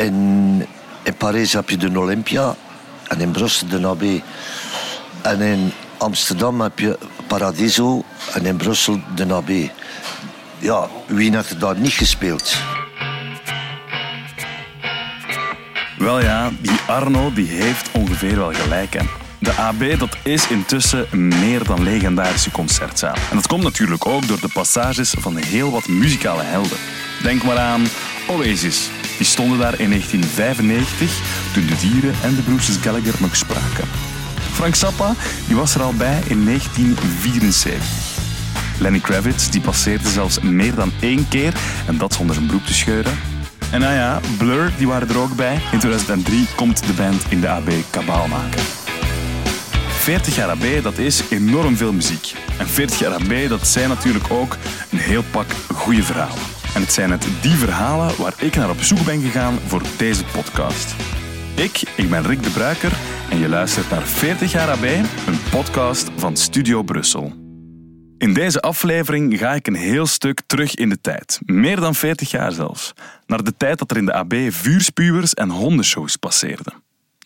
in, Parijs heb je de Olympia en in Brussel de AB. En in Amsterdam heb je Paradiso en in Brussel de AB. Ja, wie heeft er daar niet gespeeld? Wel ja, die Arno die heeft ongeveer wel gelijk. Hè. De AB dat is intussen een meer dan legendarische concertzaal. En dat komt natuurlijk ook door de passages van heel wat muzikale helden. Denk maar aan Oasis. Die stonden daar in 1995 toen de dieren en de broers Gallagher nog spraken. Frank Zappa die was er al bij in 1974. Lenny Kravitz die passeerde zelfs meer dan één keer en dat zonder zijn broek te scheuren. En nou ja, Blur die waren er ook bij. In 2003 komt de band in de AB kabaal maken. 40 jaar AB, dat is enorm veel muziek. En 40 jaar AB, dat zijn natuurlijk ook een heel pak goede verhalen. En het zijn het die verhalen waar ik naar op zoek ben gegaan voor deze podcast. Ik, ik ben Rick de Bruiker en je luistert naar 40 jaar AB, een podcast van Studio Brussel. In deze aflevering ga ik een heel stuk terug in de tijd. Meer dan 40 jaar zelfs. Naar de tijd dat er in de AB vuurspuwers en hondenshows passeerden.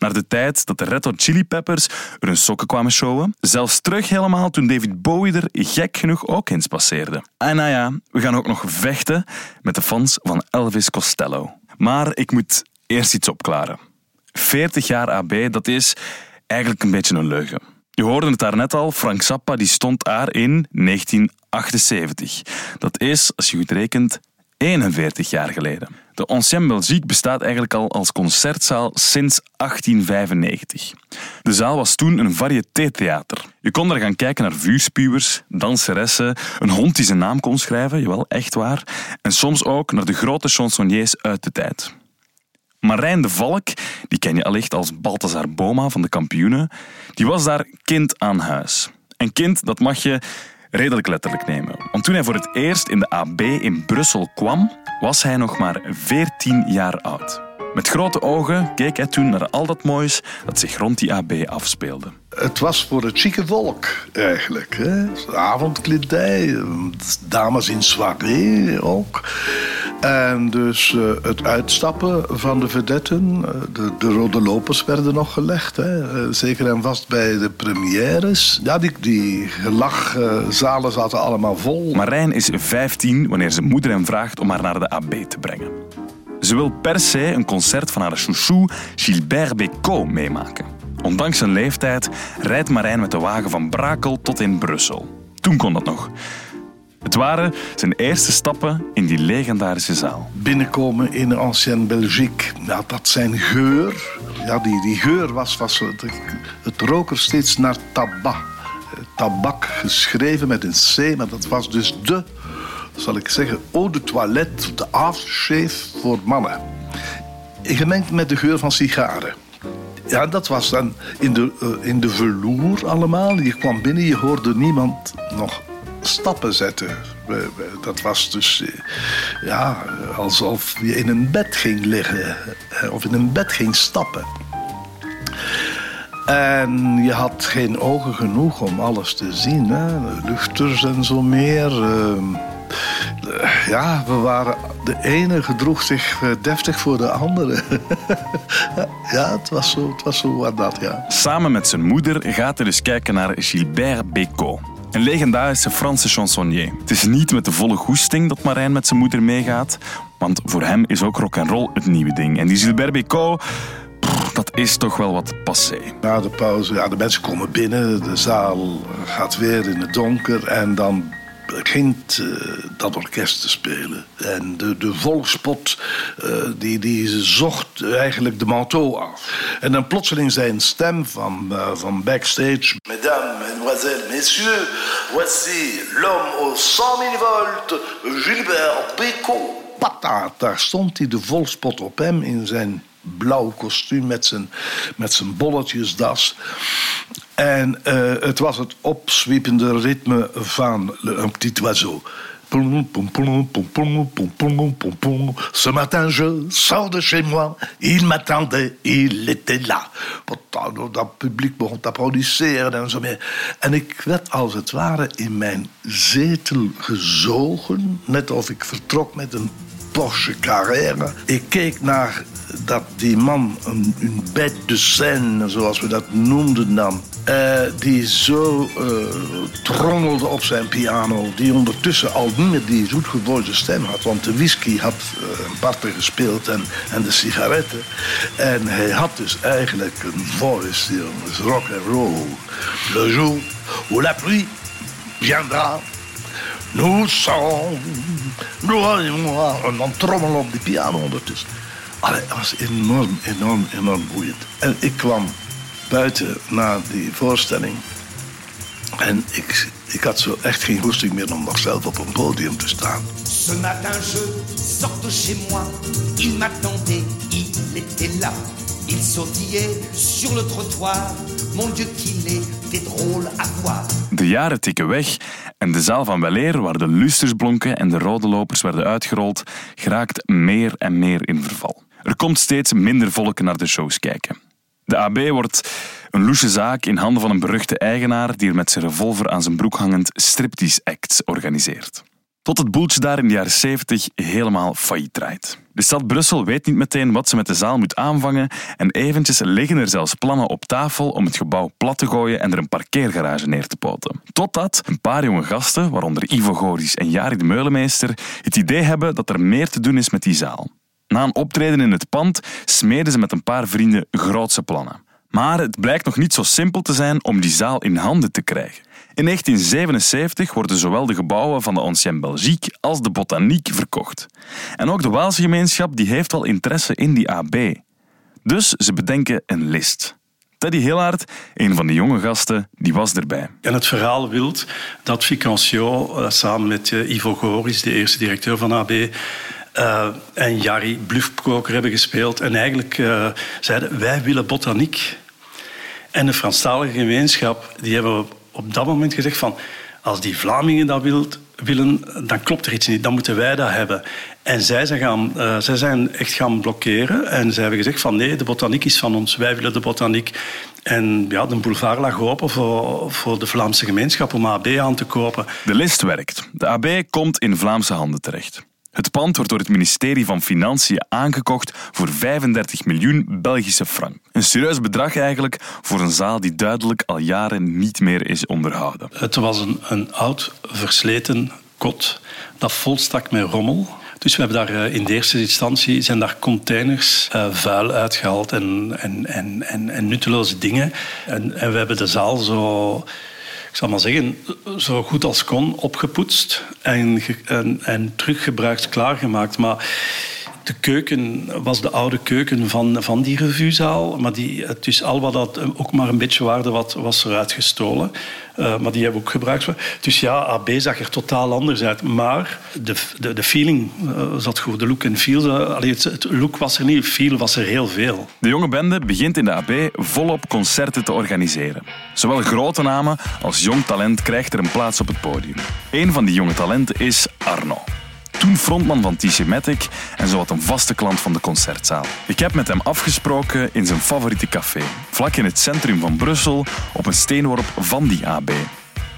Naar de tijd dat de Red Hot Chili Peppers er hun sokken kwamen showen. Zelfs terug helemaal toen David Bowie er gek genoeg ook eens passeerde. En nou ja, we gaan ook nog vechten met de fans van Elvis Costello. Maar ik moet eerst iets opklaren. 40 jaar AB, dat is eigenlijk een beetje een leugen. Je hoorde het daarnet al, Frank Zappa die stond daar in 1978. Dat is, als je goed rekent, 41 jaar geleden. De Ancien Belgique bestaat eigenlijk al als concertzaal sinds 1895. De zaal was toen een variété-theater. Je kon er gaan kijken naar vuurspuwers, danseressen, een hond die zijn naam kon schrijven, jawel, echt waar, en soms ook naar de grote chansonniers uit de tijd. Marijn de Valk, die ken je allicht als Balthazar Boma van de kampioenen, die was daar kind aan huis. En kind, dat mag je redelijk letterlijk nemen. Want toen hij voor het eerst in de AB in Brussel kwam, was hij nog maar 14 jaar oud. Met grote ogen keek hij toen naar al dat moois dat zich rond die AB afspeelde. Het was voor het chique volk eigenlijk. Hè? Avondkledij, dames in soirée ook. En dus uh, het uitstappen van de vedetten, eh, de, de, rode lopers werden nog gelegd. Hè? Uh, zeker en vast bij de premières. Ja, die, die gelachzalen zaten allemaal vol. Marijn is 15 wanneer zijn moeder hem vraagt om haar naar de AB te brengen. Ze wil per se een concert van haar chouchou Gilbert Bécaud meemaken. Ondanks zijn leeftijd rijdt Marijn met de wagen van Brakel tot in Brussel. Toen kon dat nog. Het waren zijn eerste stappen in die legendarische zaal. Binnenkomen in Ancienne Belgique. Ja, dat zijn geur. Ja, die, die geur was, was het, het steeds naar tabak. Tabak geschreven met een C, maar dat was dus de, zal ik zeggen, eau de toilette, de aftershave voor mannen. Gemengd met de geur van sigaren. Ja, dat was dan in de, uh, in de allemaal. Je kwam binnen, je hoorde niemand nog stappen zetten. Dat was dus eh, ja, alsof je in een bed ging liggen eh, of in een bed ging stappen. En je had geen ogen genoeg om alles te zien. Hè? Luchters en zo meer. Ehm, ja, we waren. De ene gedroeg zich eh, deftig voor de andere. ja, het was zo, het was zo wat dat, ja. Samen met zijn moeder gaat hij dus kijken naar Gilbert Bécaud. Een legendarische Franse chansonnier. Het is niet met de volle goesting dat Marijn met zijn moeder meegaat, want voor hem is ook rock and roll het nieuwe ding. En die Gilbert Bécaud, dat is toch wel wat passé. Na de pauze, ja, de mensen komen binnen, de zaal gaat weer in het donker en dan begint uh, dat orkest te spelen. En de, de volkspot uh, die, die zocht eigenlijk de manteau af. En dan plotseling zijn stem van, uh, van backstage. Mesdames, mesdemoiselles, messieurs, voici l'homme aux 100 000 volts, Gilbert Bécaud. Pata, daar stond hij, de volkspot op hem in zijn blauw kostuum met zijn, met zijn bolletjesdas. En uh, het was het opzwiepende ritme van Un Petit Oiseau. Ce matin, je sors de chez moi. Il m'attendait, il était là. Dat publiek begon te applaudisseren en zo meer. En ik werd als het ware in mijn zetel gezogen. Net of ik vertrok met een Porsche Carrera. Ik keek naar dat die man een, een bête de scène, zoals we dat noemden dan, uh, die zo uh, trommelde op zijn piano, die ondertussen al niet meer die zoetgevoerde stem had, want de whisky had uh, een parten gespeeld en, en de sigaretten. En hij had dus eigenlijk een voice, was rock and roll. Le jour où la pluie viendra, nous sommes, en dan trommelen op die piano ondertussen. Allee, dat was enorm, enorm, enorm boeiend. En ik kwam buiten na die voorstelling. En ik, ik had zo echt geen goesting meer om nog zelf op een podium te staan. Ce matin je chez moi, il m'attendait, il était là. Il sautillait sur le trottoir, mon Dieu qu'il était drôle à voir. De jaren tikken weg en de zaal van Weleer, waar de lusters blonken en de rode lopers werden uitgerold, geraakt meer en meer in verval. Er komt steeds minder volk naar de shows kijken. De AB wordt een loesje zaak in handen van een beruchte eigenaar die er met zijn revolver aan zijn broek hangend striptease acts organiseert. Tot het boeltje daar in de jaren 70 helemaal failliet draait. De stad Brussel weet niet meteen wat ze met de zaal moet aanvangen en eventjes liggen er zelfs plannen op tafel om het gebouw plat te gooien en er een parkeergarage neer te poten. Totdat een paar jonge gasten, waaronder Ivo Goris en Jari de Meulemeester, het idee hebben dat er meer te doen is met die zaal. Na een optreden in het pand smeden ze met een paar vrienden grootse plannen. Maar het blijkt nog niet zo simpel te zijn om die zaal in handen te krijgen. In 1977 worden zowel de gebouwen van de Ancienne Belgique als de Botaniek verkocht. En ook de Waalse gemeenschap die heeft wel interesse in die AB. Dus ze bedenken een list. Teddy Hillard, een van de jonge gasten, die was erbij. En het verhaal wil dat Ficancio eh, samen met eh, Ivo Goris, de eerste directeur van AB, uh, en Jari Bluffkoker hebben gespeeld. En eigenlijk zeiden wij willen botaniek. En de Franstalige gemeenschap die hebben op dat moment gezegd van als die Vlamingen dat wilt, willen, dan klopt er iets niet. Dan moeten wij dat hebben. En zij zijn, gaan, uh, zij zijn echt gaan blokkeren. En zij hebben gezegd van nee, de botaniek is van ons. Wij willen de botaniek. En ja, de boulevard lag open voor, voor de Vlaamse gemeenschap om AB aan te kopen. De list werkt. De AB komt in Vlaamse handen terecht. Het pand wordt door het ministerie van Financiën aangekocht voor 35 miljoen Belgische frank. Een serieus bedrag eigenlijk voor een zaal die duidelijk al jaren niet meer is onderhouden. Het was een, een oud, versleten kot dat vol stak met rommel. Dus we hebben daar eh, in de eerste instantie zijn daar containers uh, vuil uitgehaald en, en, en, en, en nutteloze dingen. En, en we hebben de zaal zo ik zal maar zeggen, zo goed als kon opgepoetst en, en, en teruggebruikt, klaargemaakt. Maar de keuken was de oude keuken van, van die revuezaal. Maar die, dus al wat dat ook maar een beetje waarde wat, was eruit gestolen. Uh, maar die hebben we ook gebruikt. Dus ja, AB zag er totaal anders uit. Maar de, de, de feeling uh, zat goed. De look en feel. Uh, het, het, look was er niet, feel was er heel veel. De jonge bende begint in de AB volop concerten te organiseren. Zowel grote namen als jong talent krijgt er een plaats op het podium. Een van die jonge talenten is Arno toen frontman van T-Matic en zowat een vaste klant van de concertzaal. Ik heb met hem afgesproken in zijn favoriete café, vlak in het centrum van Brussel, op een steenworp van die AB.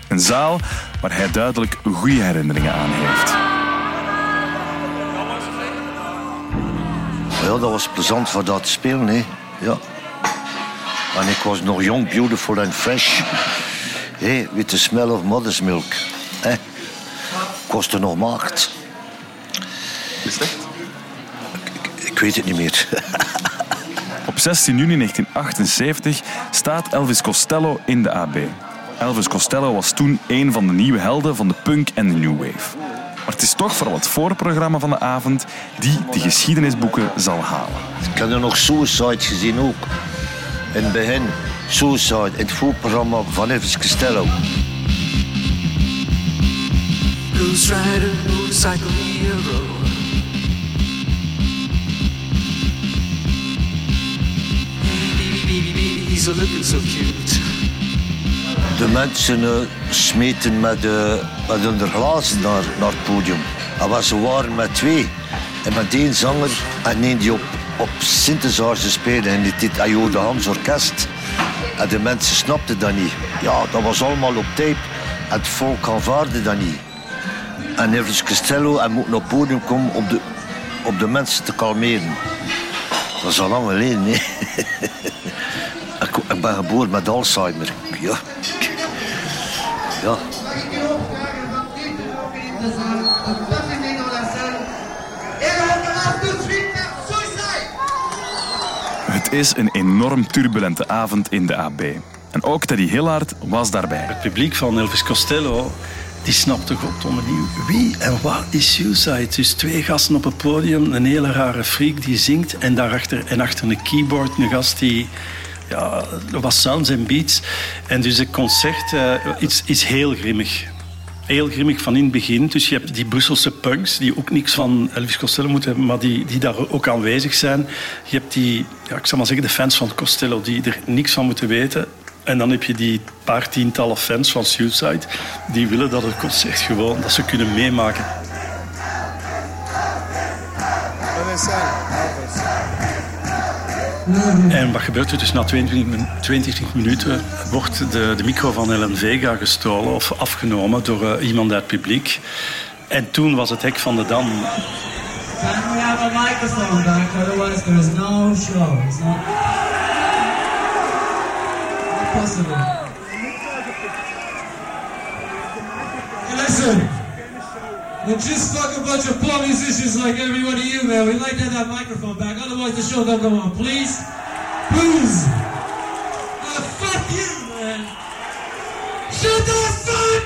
Een zaal waar hij duidelijk goede herinneringen aan heeft. Ja, dat was plezant voor dat te spelen. Hè. Ja. En ik was nog jong, beautiful en fresh. Hey, with the smell of mother's milk. Hey. Kostte nog maagd. Is het Ik, ik weet het niet meer. Op 16 juni 1978 staat Elvis Costello in de AB. Elvis Costello was toen een van de nieuwe helden van de punk en de new wave. Maar het is toch vooral het voorprogramma van de avond die de geschiedenisboeken zal halen. Ik heb er nog Suicide gezien ook. In het begin Suicide, in het voorprogramma van Elvis Costello. Blues Rider, motorcycle hero cute. De mensen uh, smeten met, uh, met hun glazen naar, naar het podium. En ze waren met twee. En met één zanger en één die op, op synthesizer speelde. En die dit Ayo Hans Orkest. En de mensen snapten dat niet. Ja, dat was allemaal op tape. Het volk aanvaarde dat niet. En Elvis Costello en moet naar het podium komen om de, om de mensen te kalmeren. Dat is al lang geleden. ben geboren met Alzheimer. Ja. Ja. Het is een enorm turbulente avond in de AB. En ook Teddy Hillard was daarbij. Het publiek van Elvis Costello die snapte goddomme niet wie en wat is Suicide. Dus twee gasten op het podium, een hele rare freak die zingt en daarachter en achter een keyboard een gast die ja, dat was sounds en beats. En dus het concert uh, is, is heel grimmig. Heel grimmig van in het begin. Dus je hebt die Brusselse punks die ook niks van Elvis Costello moeten hebben, maar die, die daar ook aanwezig zijn. Je hebt die, ja, ik zal maar zeggen, de fans van Costello die er niks van moeten weten. En dan heb je die paar tientallen fans van Suicide die willen dat het concert gewoon, dat ze kunnen meemaken. En wat gebeurt er dus na 22, 22 minuten? Wordt de, de micro van Ellen Vega gestolen of afgenomen door uh, iemand uit het publiek. En toen was het hek van de dam. Can we have a microphone back? Otherwise there is no show. It's not, not possible. Hey, listen. We're just fuck a bunch of poor musicians like every you, man. We'd like to have that microphone back. Otherwise, the show don't go on. Please? Please? Uh, fuck you, man. Shut the fuck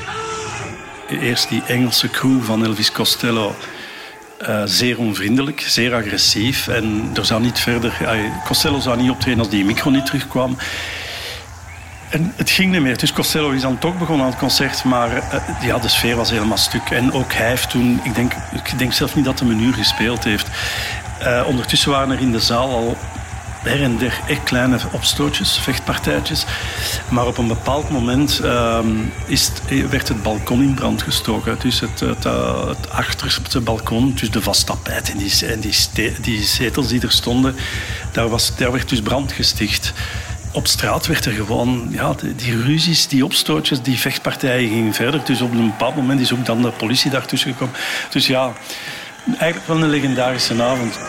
up! Eerst die Engelse crew van Elvis Costello. Uh, zeer onvriendelijk, zeer agressief. En er zou niet verder... Uh, Costello zou niet optreden als die micro niet terugkwam. En het ging niet meer. Dus Costello is dan toch begonnen aan het concert, maar uh, ja, de sfeer was helemaal stuk. En ook hij heeft toen, ik denk, ik denk zelf niet dat hij een uur gespeeld heeft. Uh, ondertussen waren er in de zaal al her en der echt kleine opstootjes, vechtpartijtjes. Maar op een bepaald moment uh, is het, werd het balkon in brand gestoken. Dus het, het, uh, het achterste balkon, dus de vast tapijt en, die, en die, die zetels die er stonden, daar, was, daar werd dus brand gesticht op straat werd er gewoon, ja, die, ruzies, die opstootjes, die vechtpartijen gingen verder. Dus op een bepaald moment is ook dan de politie daartussen gekomen. Dus ja, eigenlijk wel een legendarische avond.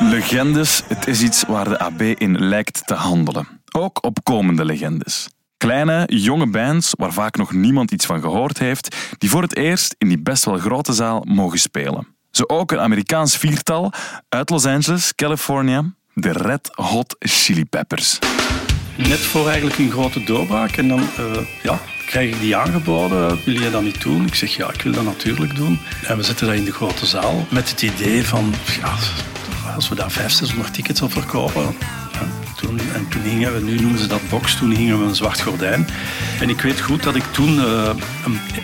Legendes, het is iets waar de AB in lijkt te handelen. Ook op komende legendes. Kleine, jonge bands waar vaak nog niemand iets van gehoord heeft, die voor het eerst in die best wel grote zaal mogen spelen. Zo ook een Amerikaans viertal uit Los Angeles, California, de Red Hot Chili Peppers. Net voor eigenlijk een grote doorbraak. En dan uh, ja, krijg ik die aangeboden. Wil je dat niet doen? Ik zeg ja, ik wil dat natuurlijk doen. En we zitten daar in de grote zaal met het idee van... Ja, als we daar 500, 600 tickets op verkopen... Toen, en toen hingen we, nu noemen ze dat box, toen hingen we een zwart gordijn. En ik weet goed dat ik toen uh,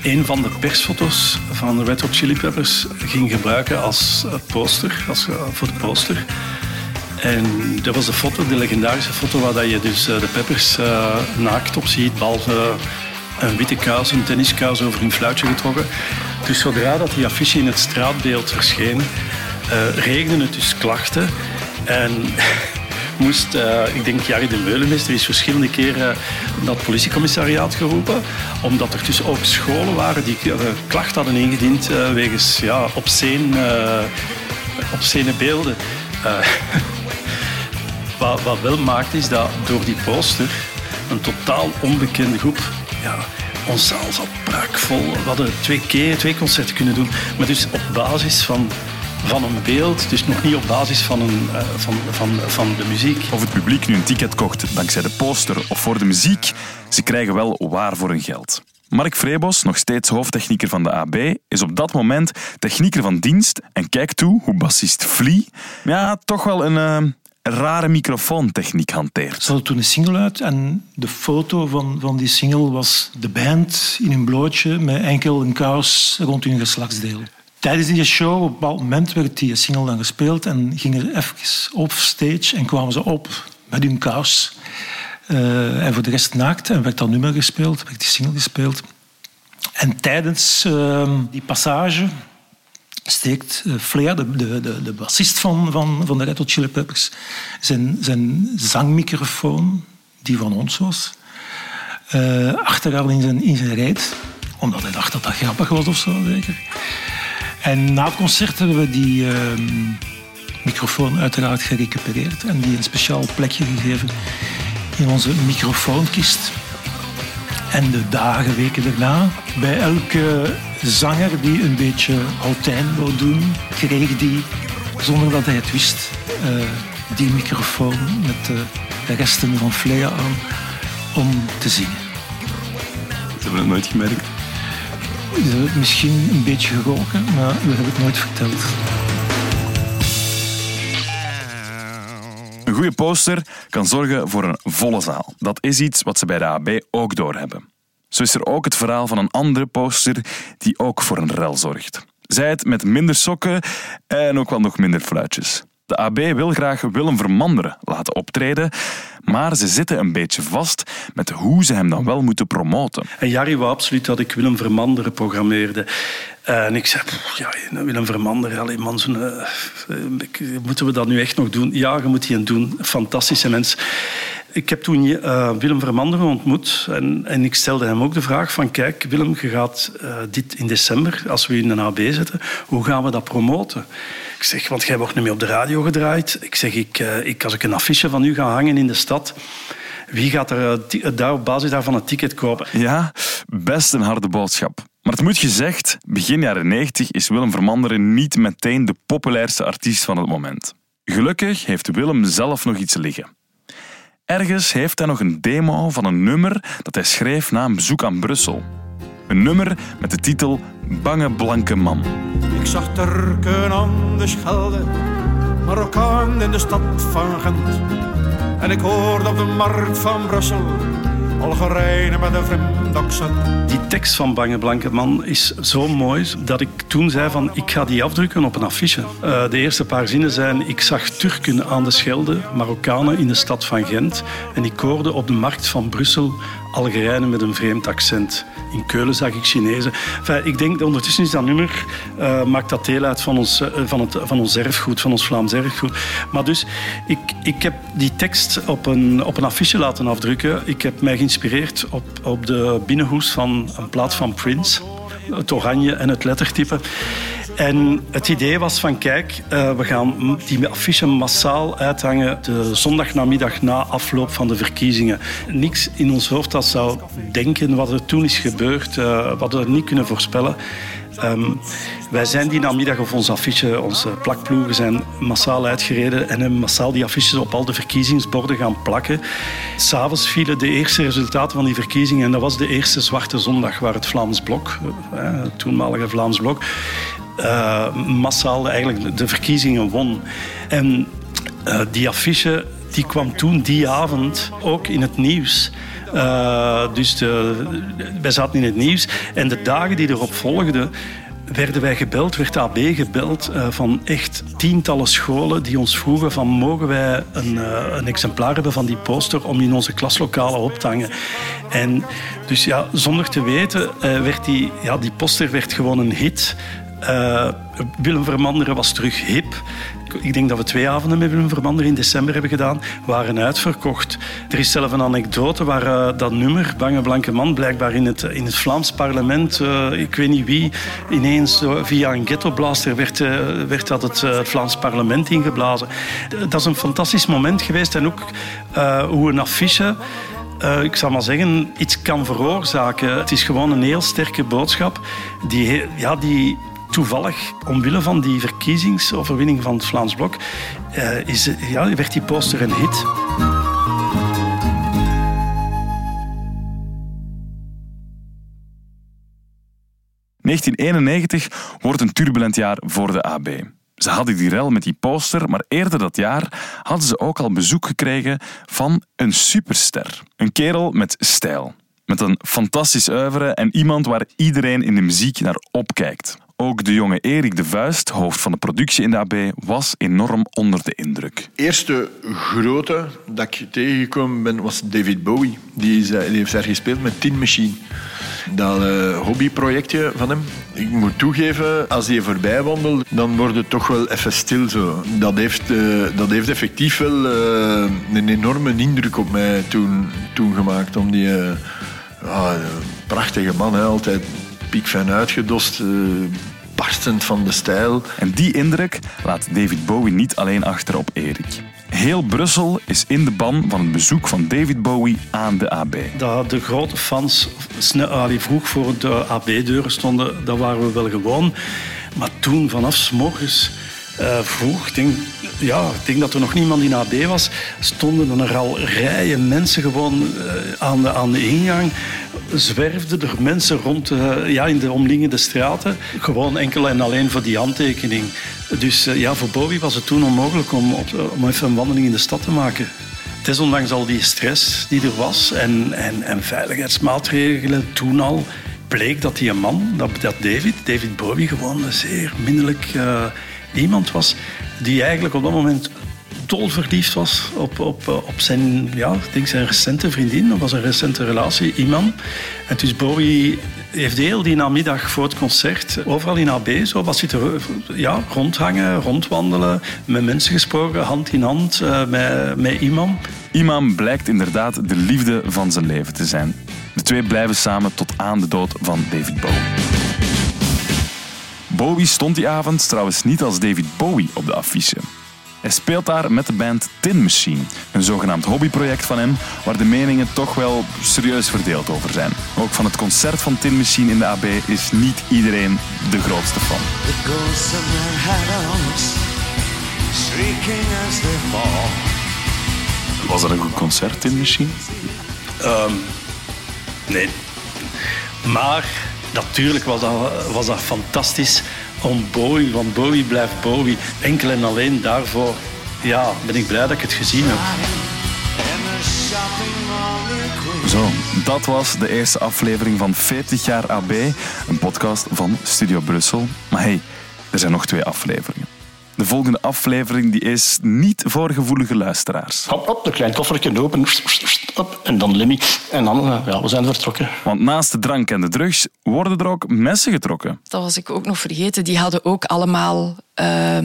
een, van de persfoto's van de Red Hot Chili Peppers ging gebruiken als poster, als, voor de poster. En dat was de foto, de legendarische foto waar je dus de peppers uh, naakt op ziet, behalve een witte kous, een tenniskous over een fluitje getrokken. Dus zodra dat die affiche in het straatbeeld verscheen, uh, regende het dus klachten. En moest, ik denk Jarry de Meulenmeester is verschillende keren naar het politiecommissariaat geroepen, omdat er dus ook scholen waren die klachten hadden ingediend wegens ja, obscene, obscene beelden. Wat, wel maakt is dat door die poster een totaal onbekende groep. Ja, ons zaal zat. We hadden twee keer twee concerten kunnen doen. Maar dus op basis van, van een beeld, dus nog niet op basis van, een, uh, van, van, van de muziek. Of het publiek nu een ticket kocht dankzij de poster of voor de muziek, ze krijgen wel waar voor hun geld. Mark Vrebos, nog steeds hoofdtechnieker van de AB, is op dat moment technieker van dienst en kijkt toe hoe bassist Flea ja, toch wel een, uh, rare microfoontechniek hanteert. Ze hadden toen een single uit en de foto van, van die single was de band in een blootje met enkel een kous rond hun geslachtsdeel. Tijdens die show, op een bepaald moment, werd die single dan gespeeld en ging er even off stage en kwamen ze op met hun kous. Uh, en voor de rest naakt en werd dat nummer gespeeld, werd die single gespeeld. En tijdens uh, die passage steekt uh, Flair, de, de, de, bassist van, van, van de Red Hot Chili Peppers, zijn, zijn zangmicrofoon, die van ons was, uh, achteraan in zijn, in zijn reet. Omdat hij dacht dat dat grappig was of zo, zeker. En na het concert hebben we die, uh, microfoon uiteraard gerecupereerd en die een speciaal plekje gegeven in onze microfoonkist. En de dagen, weken daarna, bij elke zanger die een beetje Altijn wou doen, kreeg die, zonder dat hij het wist, uh, die microfoon met de, de resten van Flea aan om te zingen. Ze hebben het nooit gemerkt. Ze hebben het misschien een beetje geroken, maar we hebben het nooit verteld. Goede poster kan zorgen voor een volle zaal. Dat is iets wat ze bij de AB ook doorhebben. Zo is er ook het verhaal van een andere poster die ook voor een rel zorgt. Zij het met minder sokken en ook wel nog minder fluitjes. De AB wil graag Willem Vermanderen laten optreden, maar ze zitten een beetje vast met hoe ze hem dan wel moeten promoten. En Jari wou absoluut dat ik Willem Vermanderen programmeerde. En ik zei, ja, Willem Vermanderen, alleen man, zo, uh, moeten we dat nu echt nog doen? Ja, je moet die doen. Fantastische mens. Ik heb toen uh, Willem Vermanderen ontmoet en, en, ik stelde hem ook de vraag van kijk Willem, je gaat uh, dit in december, als we in een AB zetten, hoe gaan we dat promoten? Ik zeg, want jij wordt nu mee op de radio gedraaid. Ik zeg, ik, uh, ik, als ik een affiche van u ga hangen in de stad, wie gaat er daar op basis daarvan een ticket kopen? Ja, best een harde boodschap. Maar het moet gezegd, begin jaren 90 is Willem Vermanderen niet meteen de populairste artiest van het moment. Gelukkig heeft Willem zelf nog iets liggen. Ergens heeft hij nog een demo van een nummer dat hij schreef na een bezoek aan Brussel. Een nummer met de titel Bange Blanke Man. Ik zag Turken aan de Schelde, Marokkaan in de stad van Gent. En ik hoorde op de markt van Brussel Algerijnen met een vreemd. Die tekst van Bange Blanke Man is zo mooi dat ik toen zei van ik ga die afdrukken op een affiche. Uh, de eerste paar zinnen zijn ik zag Turken aan de Schelde, Marokkanen in de stad van Gent en ik hoorde op de markt van Brussel Algerijnen met een vreemd accent. In Keulen zag ik Chinezen. Ik denk, ondertussen is dat nummer, uh, maakt dat deel uit van ons, uh, van, het, van ons erfgoed, van ons Vlaams erfgoed. Maar dus, ik, ik heb die tekst op een, op een affiche laten afdrukken. Ik heb mij geïnspireerd op, op de binnenhoes van een plaat van Prince. Het oranje en het lettertype. En het idee was van, kijk, uh, we gaan die affiche massaal uithangen de zondagnamiddag na afloop van de verkiezingen. Niks in ons hoofd dat zou denken wat er toen is gebeurd, uh, wat we niet kunnen voorspellen. Um, wij zijn die namiddag op ons affiche, onze plakploegen zijn massaal uitgereden en hebben massaal die affiches op al de verkiezingsborden gaan plakken. S'avonds vielen de eerste resultaten van die verkiezingen en dat was de eerste Zwarte Zondag waar het Vlaams Blok, het toenmalige Vlaams Blok, uh, massaal eigenlijk de verkiezingen won. En uh, die affiche die kwam toen die avond ook in het nieuws. Uh, dus de, wij zaten in het nieuws. En de dagen die erop volgden, werden wij gebeld, werd AB gebeld van echt tientallen scholen die ons vroegen van mogen wij een, een, exemplaar hebben van die poster om in onze klaslokalen op te hangen. En dus ja, zonder te weten werd die, ja, die poster werd gewoon een hit. Uh, Willem Vermanderen was terug hip. Ik denk dat we twee avonden met Willem Vermanderen in december hebben gedaan. waren uitverkocht. Er is zelf een anekdote waar uh, dat nummer, Bange Blanke Man, blijkbaar in het, in het Vlaams parlement, uh, ik weet niet wie, ineens via een ghettoblaster werd, werd dat het, Vlaams parlement ingeblazen. Dat is een fantastisch moment geweest. En ook hoe een affiche... Ik zal maar zeggen, iets kan veroorzaken. Het is gewoon een heel sterke boodschap die, ja, die toevallig, omwille van die verkiezingsoverwinning van het Vlaams Blok, uh, is, ja, werd die poster een hit. ...1991 wordt een turbulent jaar voor de AB. Ze hadden die rel met die poster, maar eerder dat jaar hadden ze ook al bezoek gekregen van een superster. Een kerel met stijl. Met een fantastisch oeuvre en iemand waar iedereen in de muziek naar opkijkt. Ook de jonge Erik de Vuist, hoofd van de productie in de AB, was enorm onder de indruk. Eerste grote dat ik tegengekomen ben was David Bowie. Die, die heeft daar gespeeld met Tin Machine. Dat uh, hobbyprojectje van hem. Ik moet toegeven, als hij voorbij wandelt, dan wordt het toch wel even stil. Zo. Dat, heeft, uh, dat heeft effectief wel een enorme indruk op mij toen, toen gemaakt. Om die prachtige man, altijd piekfijn uitgedost. uitbarstend van de stijl. En die indruk laat David Bowie niet alleen achter op Erik. Heel Brussel is in de ban van het bezoek van David Bowie aan de AB. Dat de grote fans snel, allee, vroeg voor de AB-deuren stonden, dat waren we wel gewoon. Maar toen, vanaf s morgens eh, vroeg, ik denk, ja, ik denk dat er nog niemand in AB was, stonden er al rijen mensen gewoon eh, aan, de, aan de ingang. Zwerfden er mensen rond eh, ja, in de omliggende straten. Gewoon enkel en alleen voor die handtekening. Dus eh, ja, voor Bowie was het toen onmogelijk om, om even een wandeling in de stad te maken. Desondanks al die stress die er was en, en, en veiligheidsmaatregelen toen al, bleek dat die man, dat, dat David, David Bowie, gewoon een zeer minnelijk uh, iemand was. Die eigenlijk op dat moment dolverliefd was op, op, op zijn, ja, ik denk zijn recente vriendin. Dat was een recente relatie, Iman. En dus Bowie heeft heel die namiddag voor het concert overal in AB zo wat zitten ja, rondhangen, rondwandelen, met mensen gesproken, hand in hand uh, met, met Imam. Imam blijkt inderdaad de liefde van zijn leven te zijn. De twee blijven samen tot aan de dood van David Bowie. Bowie stond die avond trouwens niet als David Bowie op de affiche. Hij speelt daar met de band Tin Machine, een zogenaamd hobbyproject van hem, waar de meningen toch wel serieus verdeeld over zijn. Ook van het concert van Tin Machine in de AB is niet iedereen de grootste fan. Was dat een goed concert, Tin Machine? Um, nee. Maar natuurlijk was dat, was dat fantastisch om Bowie, want Bowie blijft Bowie. Enkel en alleen daarvoor ja, ben ik blij dat ik het gezien heb. Zo, dat was de eerste aflevering van 40 jaar AB, een podcast van Studio Brussel. Maar hey, er zijn nog twee afleveringen. De volgende aflevering die is niet voor gevoelige luisteraars. Hop, hop, een klein koffertje open. Hop, en dan Lemmy. En dan, ja, we zijn vertrokken. Want naast de drank en de drugs worden er ook messen getrokken. Dat was ik ook nog vergeten. Die hadden ook allemaal uh,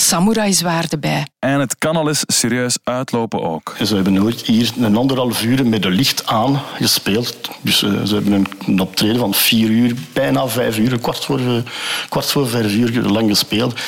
samurai-zwaarden bij. En het kan al eens serieus uitlopen ook. Ze hebben ooit hier een anderhalf uur met de licht aan gespeeld. Dus uh, ze hebben een, optreden van vier uur, bijna vijf uur, kwart voor, uh, kwart voor vijf uur lang gespeeld.